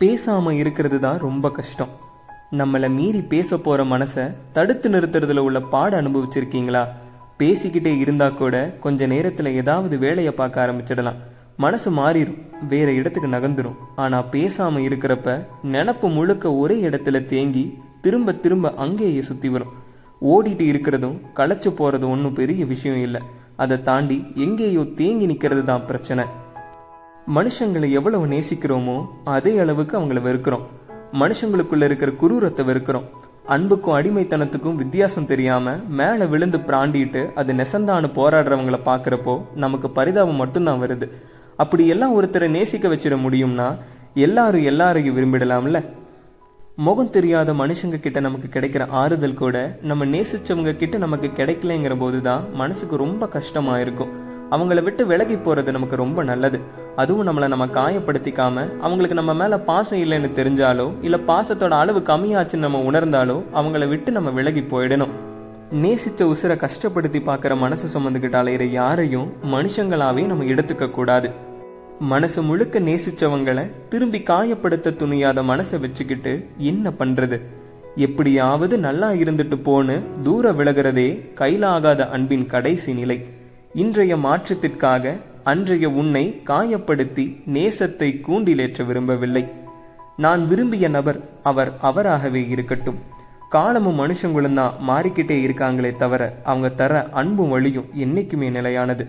பேசாமல் இருக்கிறது தான் ரொம்ப கஷ்டம். நம்மளை மீறி பேச போகிற மனசை தடுத்து நிறுத்துறதுல உள்ள பாட அனுபவிச்சிருக்கீங்களா? பேசிக்கிட்டே இருந்தால் கூட கொஞ்ச நேரத்தில் ஏதாவது வேலையை பார்க்க ஆரம்பிச்சிடலாம். மனசு மாறிடும் வேற இடத்துக்கு நகர்ந்துடும் ஆனால் பேசாமல் இருக்கிறப்ப நினப்பு முழுக்க ஒரே இடத்துல தேங்கி திரும்ப திரும்ப அங்கேயே சுற்றி வரும். ஓடிட்டு இருக்கிறதும் களைச்சு போகிறதும் ஒன்றும் பெரிய விஷயம் இல்லை. அதை தாண்டி எங்கேயோ தேங்கி நிற்கிறது தான் பிரச்சனை. மனுஷங்களை எவ்வளவு நேசிக்கிறோமோ அதே அளவுக்கு அவங்கள வெறுக்கிறோம். மனுஷங்களுக்குள்ள இருக்கிற குரூரத்தை வெறுக்கிறோம். அன்புக்கும் அடிமைத்தனத்துக்கும் வித்தியாசம் தெரியாம மேல விழுந்து பிராண்டிட்டு அது நெசந்தானு போராடுறவங்கள பாக்குறப்போ நமக்கு பரிதாபம் மட்டும்தான் வருது. அப்படி எல்லாம் ஒருத்தரை நேசிக்க வச்சிட முடியும்னா எல்லாரும் எல்லாரையும் விரும்பிடலாம்ல? முகம் தெரியாத மனுஷங்க கிட்ட நமக்கு கிடைக்கிற ஆறுதல் கூட நம்ம நேசிச்சவங்க கிட்ட நமக்கு கிடைக்கலங்கிற போதுதான் மனசுக்கு ரொம்ப கஷ்டமா இருக்கும். அவங்கள விட்டு விலகி போறது நமக்கு ரொம்ப நல்லது. அதுவும் நம்மளை நம்ம காயப்படுத்திக்காம அவங்களுக்கு நம்ம மேல பாசம் இல்லைன்னு தெரிஞ்சாலோ இல்ல பாசத்தோட அளவு கம்மியாச்சுன்னு நம்ம உணர்ந்தாலோ அவங்கள விட்டு நம்ம விலகி போயிடணும். நேசிச்ச உசுரை கஷ்டப்படுத்தி பார்க்குற மனசு சுமந்துக்கிட்டு அலையிற யாரையும் மனுஷங்களாவே நம்ம எடுத்துக்க கூடாது. மனசு முழுக்க நேசிச்சவங்களை திரும்பி காயப்படுத்த துணியாத மனசை வச்சுக்கிட்டு என்ன பண்றது? எப்படியாவது நல்லா இருந்துட்டு போன்னு தூர விலகிறதே கையிலாகாத அன்பின் கடைசி நிலை. இன்றைய மாற்றத்திற்காக அன்றைய உன்னை காயப்படுத்தி நேசத்தை கூண்டிலேற்ற விரும்பவில்லை. நான் விரும்பிய நபர் அவர் அவராகவே இருக்கட்டும். காலமும் மனுஷங்களும் தான் மாறிக்கிட்டே இருக்காங்களே தவிர அவங்க தர அன்பும் வழியும் என்னைக்குமே நிலையானது.